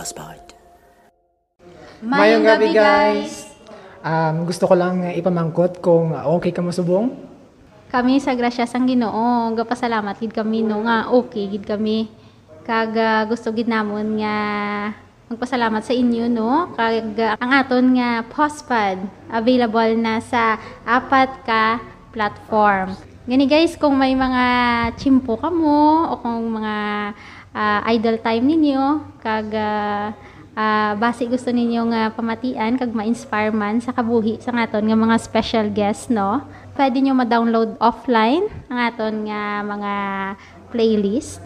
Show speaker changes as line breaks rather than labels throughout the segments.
Passport.
Mayong gabi, guys.
Um, gusto ko lang ipamangkot kung okay ka mo subong.
Kami sa grasya sang Ginoo, gapasalamat gid kami no nga okay gid kami. Kag ah, gusto gid namon nga magpasalamat sa inyo no kag ah, ang aton nga postpad available na sa apat ka platform. Gani guys, kung may mga chimpo ka mo o kung mga ah, idle time ninyo kag ah, Ah, base gusto ninyo nga pamatian kag ma-inspire man sa kabuhi sa aton nga mga special guest no. Pwede nyo ma-download offline ang aton nga mga playlist.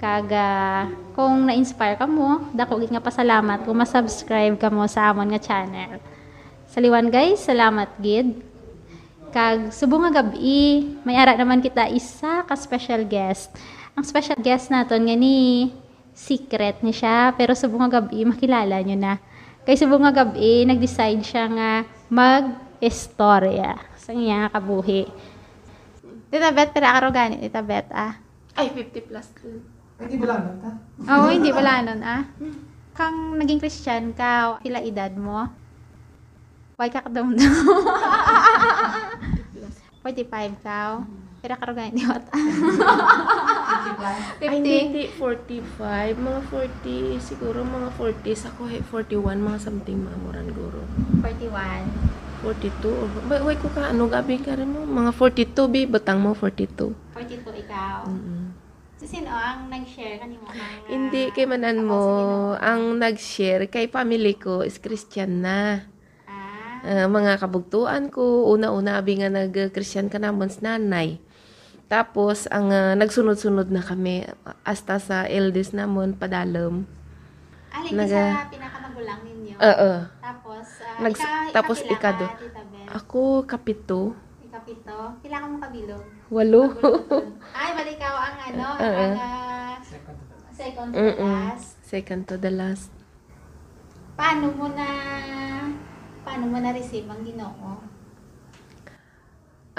Kag ah, kung na-inspire ka mo, dako gid nga pasalamat kung ma-subscribe ka mo sa amon nga channel. Saliwan guys, salamat gid. Kag subong nga gabi, may ara naman kita isa ka special guest. Ang special guest naton nga ni secret ni siya, pero subong nga gabi makilala nyo na. Kay subong nga gabi nag-decide siya nga mag-istorya sa iya nga kabuhi. Tita Bet, pera ka gani, Tita Bet, ah.
Ay, 50 plus.
Hindi ba lang ta?
Oo, hindi wala nun, ah. Kang naging Christian ka, pila edad mo? Why ka kadamdam? 45 ka. Pera ka gani, di ba?
Ay, hindi, hindi. 45. Mga 40, siguro mga 40s. Ako, eh, 41, mga something mga moran guro.
41.
42. Ba, wait ko ka, ano, gabi ka rin mo? Mga 42, bi. Batang mo, 42.
42 ikaw.
Mm-mm.
So, sino ang nag-share kanimo mga...
Hindi, kay manan mo, ang nag-share kay family ko is Christian na.
Ah,
Ah, mga kabugtuan ko, una-una, abi nga nag-Christian ka namon sa nanay. Tapos, ang ah, nagsunod-sunod na kami, hasta sa eldest namon, padalom.
alin
Naga-
sa pinakamagulang ninyo.
Oo.
tapos, ah,
Nags-
ika,
tapos ikado.
ka?
Ako, kapito.
Ikapito. Kailangan mo kabilog.
Walo.
Ay, bali ikaw ang ano,
Oo.
ang ah, second to
Mm-mm.
last.
Second to the last.
Paano mo na, paano mo na-receive ang ginoo?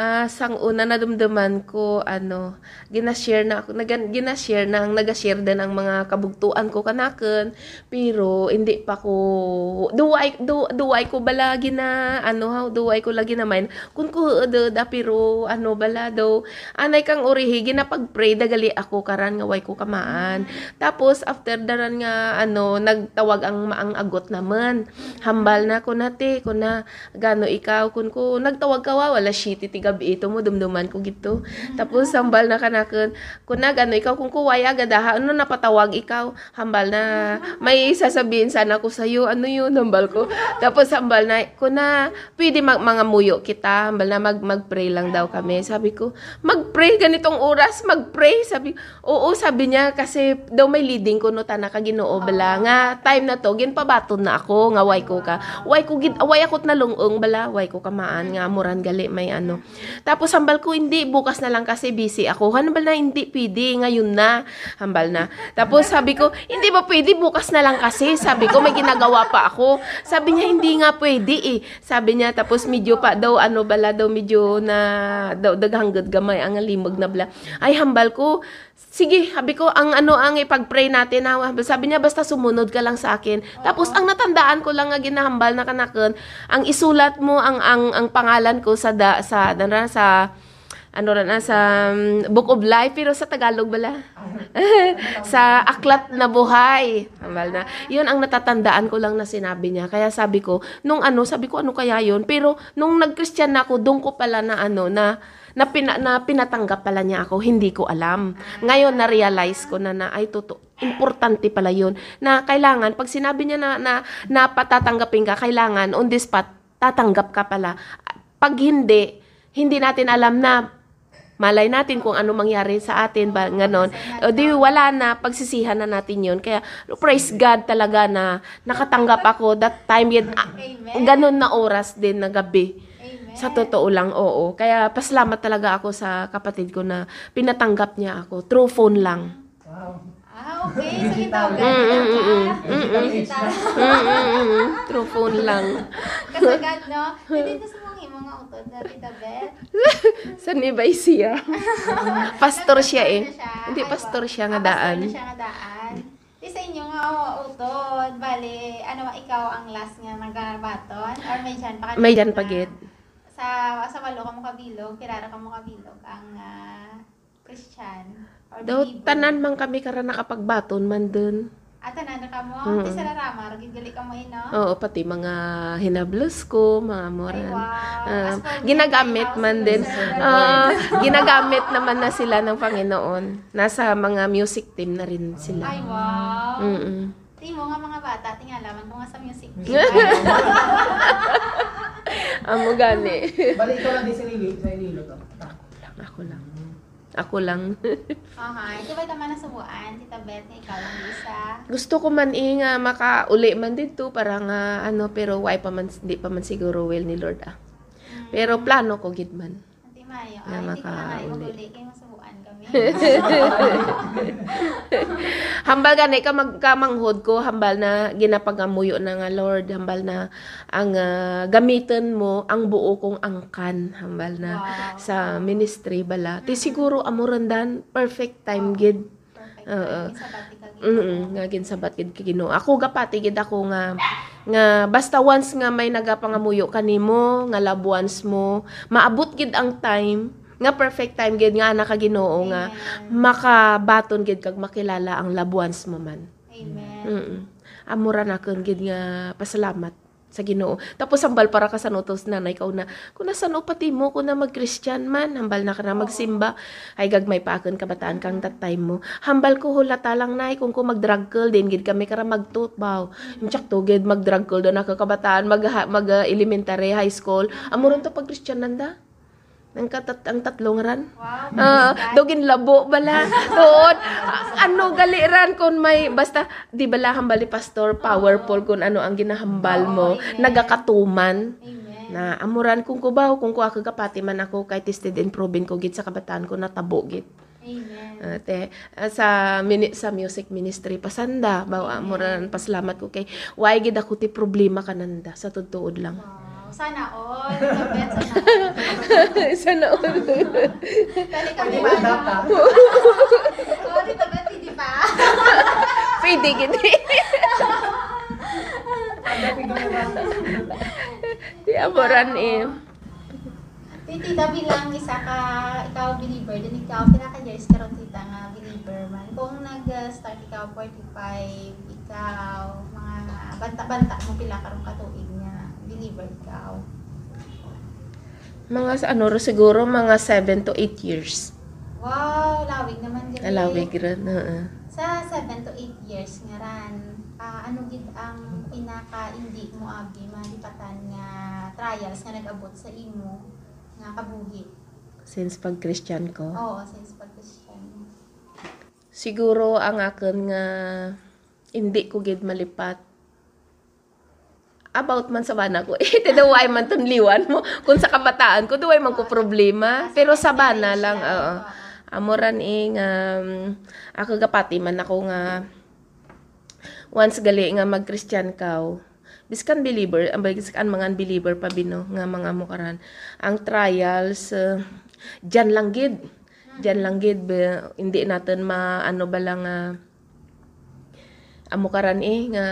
Ah, sang una nadumduman ko ano, gina-share na ako, nagan gina-share na ang naga-share din ang mga kabugtuan ko kanaken, pero hindi pa ko duway du, duway ko bala gina ano how duway ko lagi naman kun ko da, da pero ano bala daw anay kang urihi ginapag-pray dagali ako karan nga way ko kamaan. Tapos after daran nga ano nagtawag ang maang agot naman. Hambal na ko nate ko na gano ikaw kun ko nagtawag ka wa, wala shit iti gabi ito mo dumduman ko gito. Tapos hambal na kanakon kun na gano ikaw kun ko waya gadaha ano napatawag ikaw hambal na may sasabihin sana ko sa iyo ano yun hambal ko. Tapos hambal na kun na pwede mag, mga muyo kita hambal na mag mag-pray lang daw kami. Sabi ko mag-pray ganitong oras mag-pray sabi oo sabi niya kasi daw may leading ko no tanaka Ginoo bala nga time na to ginpabaton na ako nga way ko ka way ko gid way akot na lungong bala way ko kamaan nga muran gali may ano tapos hambal ko hindi. Bukas na lang kasi busy ako. Hambal na hindi pwede. Ngayon na. Hambal na. Tapos sabi ko hindi ba pwede? Bukas na lang kasi. Sabi ko may ginagawa pa ako. Sabi niya hindi nga pwede eh. Sabi niya tapos medyo pa daw ano bala daw medyo na daw daghanggad gamay ang limog na bala ay hambal ko Sige, sabi ko, ang ano ang ipag-pray natin, ha? sabi niya, basta sumunod ka lang sa akin. Tapos, ang natandaan ko lang nga ginahambal na kanakon, ang isulat mo ang ang ang pangalan ko sa da, sa dana sa ano na sa um, Book of Life pero sa Tagalog bala. sa Aklat na Buhay. Hambal na. 'Yun ang natatandaan ko lang na sinabi niya. Kaya sabi ko, nung ano, sabi ko ano kaya 'yun? Pero nung nag-Christian na ako, doon ko pala na ano na na, pina, na pinatanggap pala niya ako, hindi ko alam. Ngayon, na-realize ko na na, ay, totoo, importante pala yun. Na kailangan, pag sinabi niya na, na, na patatanggapin ka, kailangan, on the spot, tatanggap ka pala. Pag hindi, hindi natin alam na malay natin kung ano mangyari sa atin ba ganon o di wala na pagsisihan na natin yun kaya praise God talaga na nakatanggap ako that time yun ah, ganon na oras din na gabi. Sa totoo lang, oo. Kaya pasalamat talaga ako sa kapatid ko na pinatanggap niya ako. Through phone lang.
Wow.
Ah, okay. So, ito.
Mm, mm, mm, mm. Mm, mm, mm, mm. Through phone lang.
Kasagad, no? Dito sa mga mga utod na Tita Beth.
Sa Nibay siya. pastor siya eh. Hindi, pastor siya nga
Ah, pastor
daan.
na siya nga daan. Di sa inyo nga, mga utod, bali, ano ba, ikaw ang last nga nagbaton? Or may dyan pa ka
May dyan
na-
pagid.
Sa, sa walo ka mo kabilog, pirara ka mo kabilog, ang ah, Christian. Or believer.
tanan man kami kara nakapagbaton man dun.
At tanan ka mo,
Mm.
ti sa larama, gigali ka mo ino.
Oo, pati mga hinablos ko, mga
Ay,
moran.
wow.
Ah,
As for
ginagamit
house,
man din. Ah, ginagamit naman na sila ng Panginoon. Nasa mga music team na rin sila.
Ay, wow.
Mm-mm.
Di mo nga mga bata, tingalaman ko nga sa music.
Amo gani.
Bali, ikaw lang din sa Lilo, sa Lilo to.
Ako lang. Ako lang.
Okay. Di ba ka man nasubuan, Tita Beth, nga ikaw lang isa.
Gusto ko man eh nga makauli man dito para nga ano pero why pa man hindi pa man siguro will ni Lord ah. Pero plano ko gid man.
Ate Mayo,
Na
ay, hindi ko na nga
makauli.
Kaya.
Hambal gani ka magkamanghod ko hambal na ginapagamuyo na nga Lord hambal na ang ah, gamiton mo ang buo kong angkan hambal na
Wow.
sa ministry bala. Ti siguro amurandan perfect time gid.
Perfect.
Oo. Mm nga ginsabat gid kay Ginoo. Ako gapati gid ako nga nga basta once nga may nagapangamuyo kanimo nga ones mo, maabot gid ang time nga perfect time gid nga naka Ginoo nga makabaton gid kag makilala ang loved ones mo man.
Amen.
Mm. Amura na kang gid nga pasalamat sa Ginoo. Tapos hambal para ka sa nutos nanay ka na kung nasan o pati mo kung na mag-Christian man hambal na ka na magsimba ay gagmay pa akon kabataan kang that time mo. Hambal ko hulata lang nay kung ko mag-drug girl din gid kami kara magtutbaw. Tsak to gid mag-drug girl do na ka kabataan mag mag uh, elementary high school. Amuron to pag Christian nanda. Ang, katat, ang tatlong ran.
Wow. God.
dogin labo bala. Tuod, ano galiran kon may basta di bala hambali pastor powerful kun ano ang ginahambal mo
Oo, amen.
nagakatuman
Amen.
na amuran kung kubaw kung ko ako kapati man ako kay tested and proven ko gid sa kabataan ko natabo gid
Amen.
ate ah, sa mini, sa music ministry pasanda baw amuran pasalamat ko kay why gid ako ti problema kananda sa tutuod lang
Wow. Sana all. Sana all.
sana
kami
Pwede
ba?
ba adapt ha?
Oo, Tita Beth, hindi pa.
pwede
bata.
di amuran eh
Tita, bilang isa ka, ikaw believer, din ikaw, pinaka-years ka ron, tita, nga believer man. Kung nag-start ikaw, 45, ikaw, mga banta-banta mo pila ka ron katuig believer ikaw.
Mga sa ano ro siguro mga 7 to 8 years.
Wow, lawig naman gali.
Alawig rin. oo.
Sa 7 to 8 years nga ran, ah, ano gid ang pinaka hindi mo abi malipatan nga trials nga nag-abot sa imo nga kabuhi.
Since pag Christian ko.
Oo, since pag-Christian.
Siguro ang akin nga hindi ko gid malipat. About man sa bana ko. Eh, tinuway man tong liwan mo. Kung sa kabataan ko, duway man ko problema. Pero sa bana lang, oo. Amoran eh nga, um, ako gapati man ako nga, once gali nga mag-Christian ka, biskan believer, ang biskan mga unbeliever pa bino, nga mga mukaran, ang trials, uh, dyan lang gid. Dyan lang gid, ba, hindi natin ma, ano ba lang, uh, amukaran eh, nga,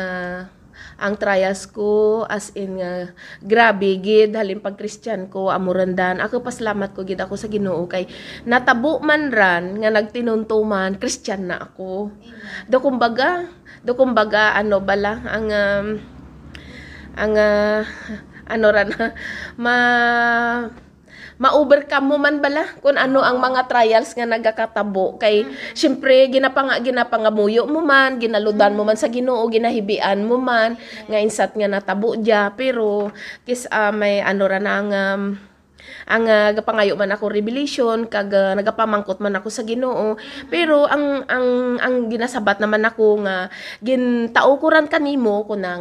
ang trials ko as in nga grabe gid halin pag Christian ko amurandan. Ako pasalamat ko gid ako sa Ginoo. Kay natabo man ran nga nagtinuntuman Christian na ako. Do kumbaga do kumbaga ano bala ang um, ang ah, ano ran ma ma-overcome mo man bala kung ano ang mga trials nga nagakatabo. Kay syempre ginapanga ginapangamuyo mo man ginaludan mo man sa Ginoo ginahibian mo man nga insat nga natabo dia pero kis ah, may ano ra na ang um, ang ah, gapangayo man ako revelation kag ah, nagapamangkot man ako sa Ginoo. Pero ang ang ang ginasabat naman ako nga gintao ko ran kanimo ko nga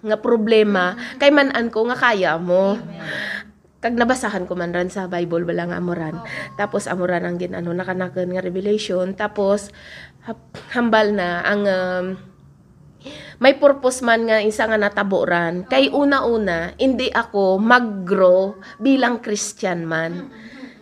nga problema. Kay man-an ko nga kaya mo kag nabasahan ko man ran sa Bible bala nga amoran tapos amoran ang ginano nakanakan nga revelation. Tapos hambal na ang um, may purpose man nga isa nga nataboran kay una-una hindi ako mag-grow bilang Christian man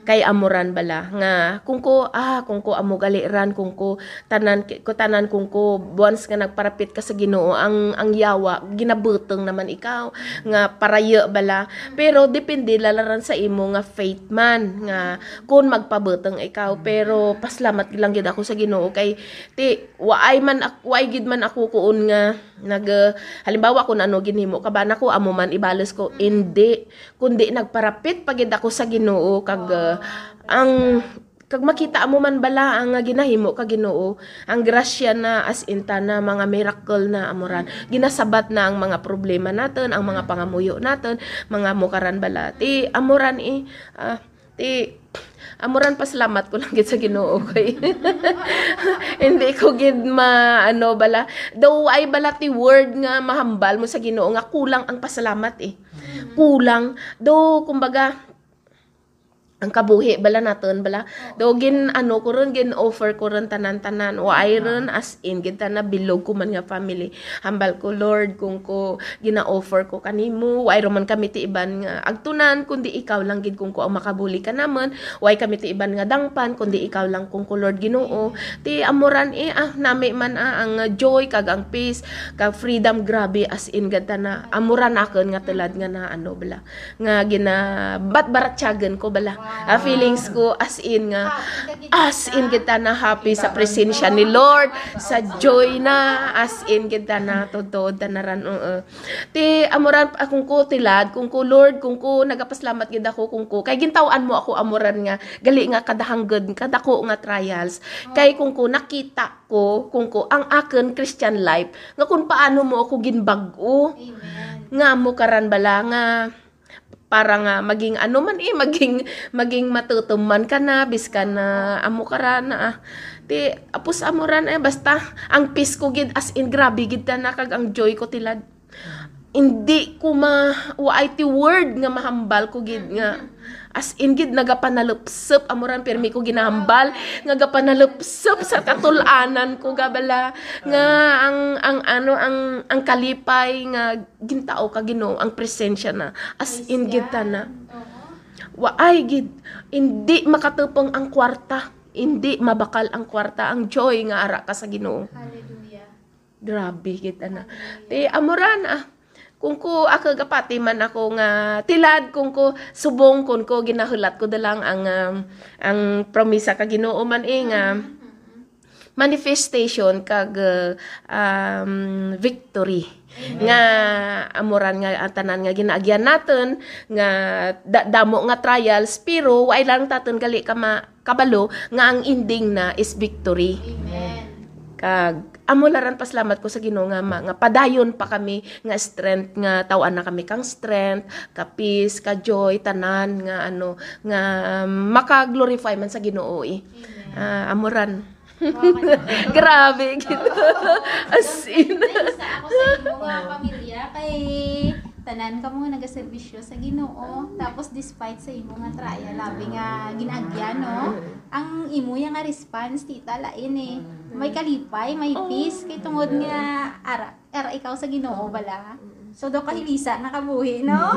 kay amuran bala. Nga kung ko ah kung ko amo galiran kung ko tanan ko tanan kung ko once nga nagparapit ka sa Ginoo ang ang yawa ginabuteng naman ikaw nga parayo bala. Pero depende lalaran sa imo nga faith man nga kung magpabuteng ikaw. Pero paslamat lang gid ako sa Ginoo kay ti waay man waay gid man ako kuon nga nag uh, halimbawa kung ano ginhimo ka ba nako amo man ibalos ko. Hindi. Kundi nagparapit pagid ako sa Ginoo kag uh, ang kag makita mo man bala ang ginahimo ka Ginoo ang grasya na as in na mga miracle na amuran ginasabat na ang mga problema natin ang mga pangamuyo natin mga mukaran bala. Ti amuran eh ah, ti amuran pasalamat ko lang gid sa Ginoo kay hindi ko gid ma ano bala. Though ay bala ti word nga mahambal mo sa Ginoo nga kulang ang pasalamat eh. Kulang. Do kumbaga ang kabuhi bala naton bala. Do gin ano ko ron gin offer ko ron tanan tanan o iron as in gid na bilog ko man nga family. Hambal ko lord kung ko gina offer ko kanimo why man kami ti iban nga agtunan kundi ikaw lang gid kung ko ang makabuli ka naman why kami ti iban nga dangpan kundi ikaw lang kung ko lord ginoo. Ti amoran eh ah nami man ah, ang joy kag ang peace kag freedom grabe as in gid na amuran akon nga tulad nga na ano bala nga gina bat baratyagan ko bala Ah, feelings ko as in nga as in kita na happy sa presensya ni Lord sa joy na as in kita na totoo tanaran oo. Ti amuran akong ko tilad kung ko Lord kung ko nagapaslamat gid ako kung ko. Kay gintawan mo ako amuran nga gali nga kadahangged kadako nga trials. Kay kung ko nakita ko kung ko ang akin Christian life nga kung paano mo ako ginbag-o.
Amen.
nga mo karan bala nga para nga maging ano man eh maging maging matutuman ka na biska na amo ka na ah. ti apos amo eh basta ang peace ko gid as in grabe gid na kag ang joy ko tilad hindi ko ma ti word nga mahambal ko gid nga as in gid nagapanalupsop amuran permi ko ginahambal nga gapanalupsop sa katulanan ko gabala. Nga ang ang ano ang ang kalipay nga gintao ka Ginoo ang presensya na. As in gid ta na. Waay gid hindi makatupong ang kwarta. Hindi mabakal ang kwarta. Ang joy nga ara ka sa Ginoo.
Hallelujah.
Grabe kita na. Ti amuran ah. Kung ko ako gapati man ako nga tilad kung ko subong kun ko ginahulat ko dalang ang um, ang promisa ka Ginoo man eh nga manifestation kag um, victory. Nga amuran nga tanan nga ginaagyan natin nga da- damo nga trials pero way lang taton gali ka ma- kabalo nga ang ending na is victory.
Amen.
Kag amo laran paslamat ko sa Ginoo nga ma, nga padayon pa kami nga strength nga tawan na kami kang strength ka peace ka joy tanan nga ano nga um, maka-glorify man sa Ginoo eh. Ah, amoran. Grabe gito. As in.
sa ako sa imo nga pamilya kay tanan ka mo nagaserbisyo sa Ginoo. Tapos despite sa imo nga trial labi nga ginaagyan no? Ang imo nga response tita lain eh. May kalipay may peace. Kay tungod nga ara ara ikaw sa Ginoo bala. So do kahilisa nakabuhi no?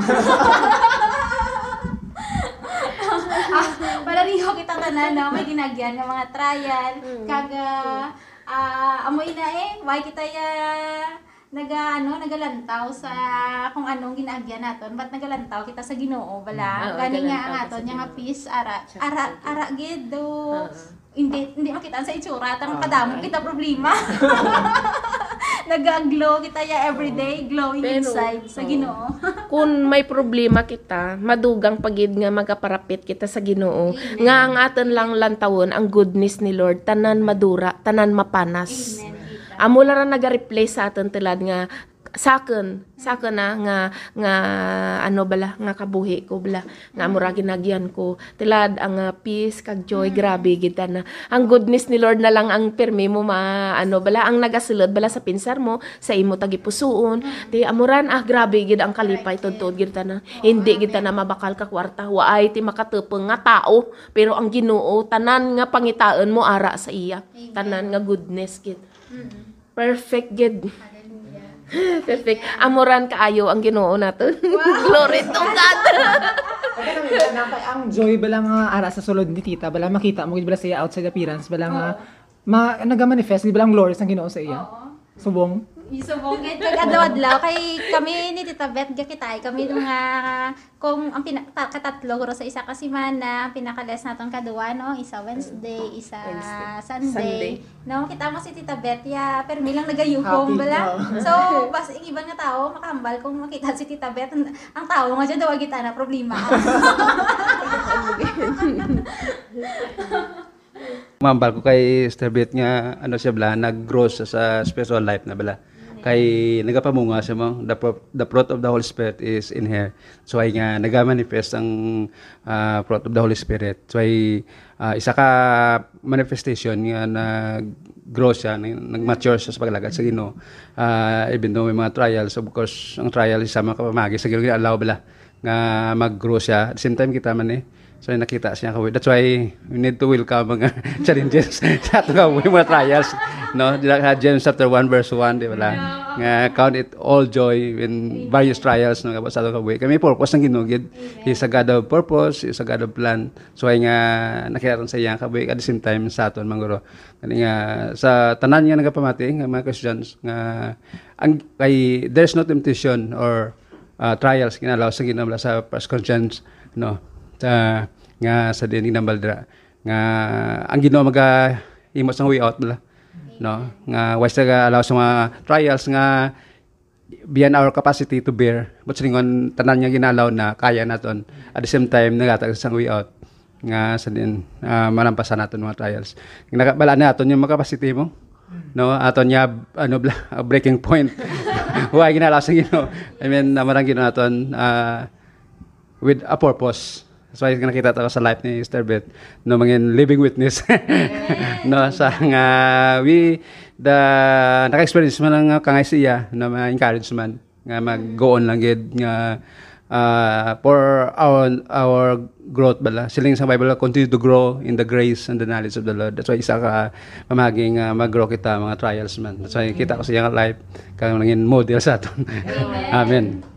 Ah, palariho kita tanan no? May ginagyan nga mga trial. Kaga ah, amoy na eh. Why kita ya naga ano nagalantaw sa kung anong ginaagyan naton. Ba't nagalantaw kita sa Ginoo? Bala
Oo,
gani nga ang aton nga peace ara ara ara gid do
Oo.
hindi hindi makita sa itsura tang kadamo kita problema. Nagaglow kita ya everyday glowing
Pero,
inside sa
oo.
Ginoo.
Kung may problema kita, madugang pagid nga magaparapit kita sa Ginoo. Nga ang aton lang lantawon ang goodness ni Lord tanan madura, tanan mapanas.
amen.
Amo la ra naga-replace sa aton tilad nga saken saken na nga nga ano bala nga kabuhi ko bala. Nga amo ra ginagyan ko. Tilad ang ah, peace kag joy grabe gid na ang goodness ni Lord na lang ang permi mo ma ano bala ang nagasulod bala sa pinsar mo sa imo tagipusuon ti amuran ah grabe gid ang kalipay tudtod gid na. Hindi gid na mabakal ka kwarta. Waay ti makatupeng nga tao pero ang Ginoo tanan nga pangitaon mo ara sa iya. Tanan nga goodness gid perfect gid
Hallelujah.
Perfect. Amoran kaayo ang Ginoo naton. Glory to God.
ang joy bala nga ara sa sulod ni tita bala makita mo gid bala siya outside appearance bala nga ma naga-manifest gid bala ang glories ng Ginoo sa iya. Subong.
Isubong it kag adlaw-adlaw kay kami ni Tita Beth gakitay kami nga kung ang pina, ta- katatlo guro sa isa ka semana ang pinaka-less naton kaduwa no isa Wednesday isa
Wednesday.
Sunday.
Sunday.
no kita mo si Tita Beth ya pero milang nagayuhom bala so bas ang ibang nga tao makahambal kung makita si Tita Beth ang, tao nga dyan daw kita na problema
Mambal ko kay Sister Beth nga ano siya bala nag-grow siya sa spiritual life na bala. Kay nagapamunga siya mo the, the fruit of the Holy Spirit is in her. So ay nga nagamanifest ang ah, fruit of the Holy Spirit. So ay ah, isa ka manifestation nga nag-grow siya, nag- nag-mature siya sa paglagad sa Ginoo. Ah, even though may mga trials, of course, ang trial is sama kapamagi sa Ginoo allow bala nga mag-grow siya. At the same time kita man eh So nakita siya kaway. That's why we need to welcome mga challenges sa ato kaway mga trials. No, James chapter 1 verse 1 di ba? Nga count it all joy in various trials no sa ato kaway. Kami purpose ng ginugid. He's a God of purpose, he's a God of plan. So ay nga nakita sa iyang kaway at the same time sa aton manguro. Kani nga sa tanan nga nagapamati nga mga Christians nga ang kay there's no temptation or uh, trials kinalaw sa Ginoo sa first Corinthians no sa nga sa dining ng baldra nga ang Ginoo maga himo sa way out bala no? Nga wise nga allow sa mga trials nga beyond our capacity to bear but singon tanan nga ginalaw na kaya naton. At the same time nagatag sa way out nga sa din uh, malampasan naton mga trials. Nakabala naton yung capacity mo no? Aton nya ano bla breaking point. Wa ginalaw sa Ginoo? I mean namarang Ginoo naton uh, with a purpose. That's why nakita tayo sa life ni Sister Beth no mangin living witness. no sa nga we the naka-experience man ang kangay siya na ma encourage man nga mag-go on lang gid nga uh, for our our growth bala. Siling sa Bible continue to grow in the grace and the knowledge of the Lord. That's why isa ka pamaging uh, mag-grow kita mga trials man. That's why kita ko sa iyang life kang nangin model sa aton. Amen